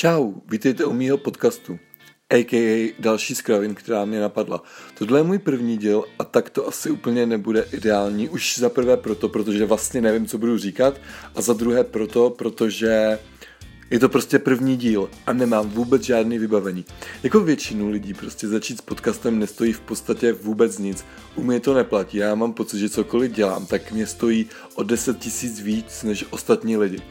Čau, vítejte u mýho podcastu, a.k.a. další z kravin, která mě napadla. Tohle je můj první díl a tak to asi úplně nebude ideální. Už za prvé proto, protože vlastně nevím, co budu říkat a za druhé proto, protože je to prostě první díl a nemám vůbec žádný vybavení. Jako většinu lidí prostě začít s podcastem nestojí v podstatě vůbec nic. U mě to neplatí, já mám pocit, že cokoliv dělám, tak mě stojí o 10 tisíc víc než ostatní lidi.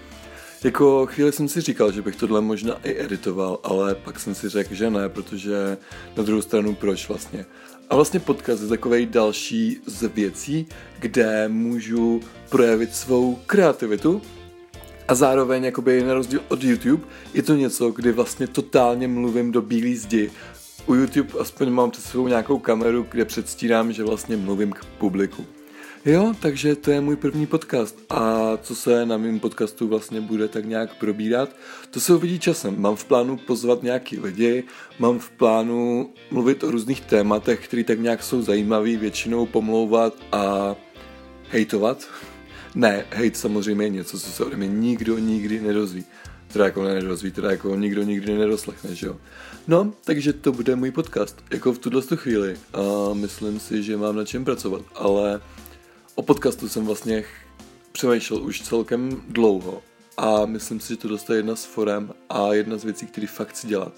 Jako chvíli jsem si říkal, že bych tohle možná i editoval, ale pak jsem si řekl, že ne, protože na druhou stranu proč vlastně. A vlastně podcast je takový další z věcí, kde můžu projevit svou kreativitu a zároveň, jakoby na rozdíl od YouTube, je to něco, kdy vlastně totálně mluvím do bílé zdi. U YouTube aspoň mám před svou nějakou kameru, kde předstírám, že vlastně mluvím k publiku. Jo, takže to je můj první podcast a co se na mém podcastu vlastně bude tak nějak probírat, to se uvidí časem. Mám v plánu pozvat nějaký lidi, mám v plánu mluvit o různých tématech, které tak nějak jsou zajímavý, většinou pomlouvat a hejtovat. Ne, hejt samozřejmě je něco, co se ode mě nikdo nikdy nedozví. Teda jako nedozví, teda jako nikdo nikdy nedoslechne, že jo. No, takže to bude můj podcast, jako v tuhle chvíli. A myslím si, že mám na čem pracovat, ale O podcastu jsem vlastně přemýšlel už celkem dlouho a myslím si, že to dostane jedna z forem a jedna z věcí, které fakt chci dělat.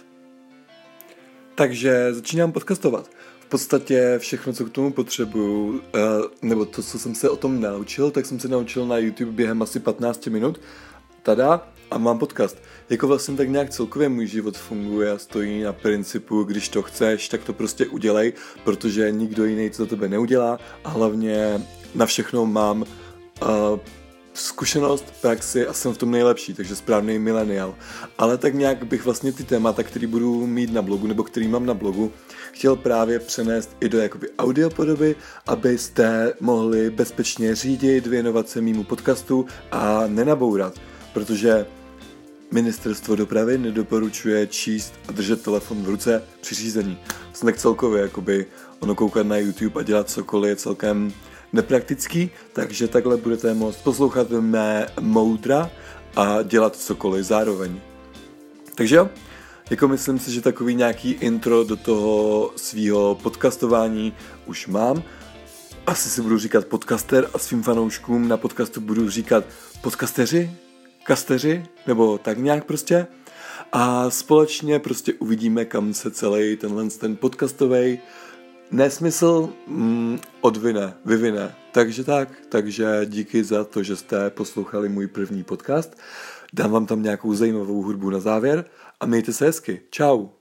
Takže začínám podcastovat. V podstatě všechno, co k tomu potřebuju, eh, nebo to, co jsem se o tom naučil, tak jsem se naučil na YouTube během asi 15 minut. Tada, a mám podcast. Jako vlastně tak nějak celkově můj život funguje a stojí na principu, když to chceš, tak to prostě udělej, protože nikdo jiný to za tebe neudělá a hlavně na všechno mám uh, zkušenost, praxi a jsem v tom nejlepší, takže správný milenial. Ale tak nějak bych vlastně ty témata, které budu mít na blogu, nebo který mám na blogu, chtěl právě přenést i do jakoby audiopodoby, abyste mohli bezpečně řídit, věnovat se mýmu podcastu a nenabourat, protože Ministerstvo dopravy nedoporučuje číst a držet telefon v ruce při řízení. Tak celkově, jakoby ono koukat na YouTube a dělat cokoliv je celkem nepraktický, takže takhle budete moct poslouchat mé moudra a dělat cokoliv zároveň. Takže jo, jako myslím si, že takový nějaký intro do toho svého podcastování už mám. Asi si budu říkat podcaster a svým fanouškům na podcastu budu říkat podcasteři, kasteři, nebo tak nějak prostě. A společně prostě uvidíme, kam se celý tenhle ten podcastový nesmysl mm, odvine, vyvine. Takže tak, takže díky za to, že jste poslouchali můj první podcast. Dám vám tam nějakou zajímavou hudbu na závěr a mějte se hezky. Ciao.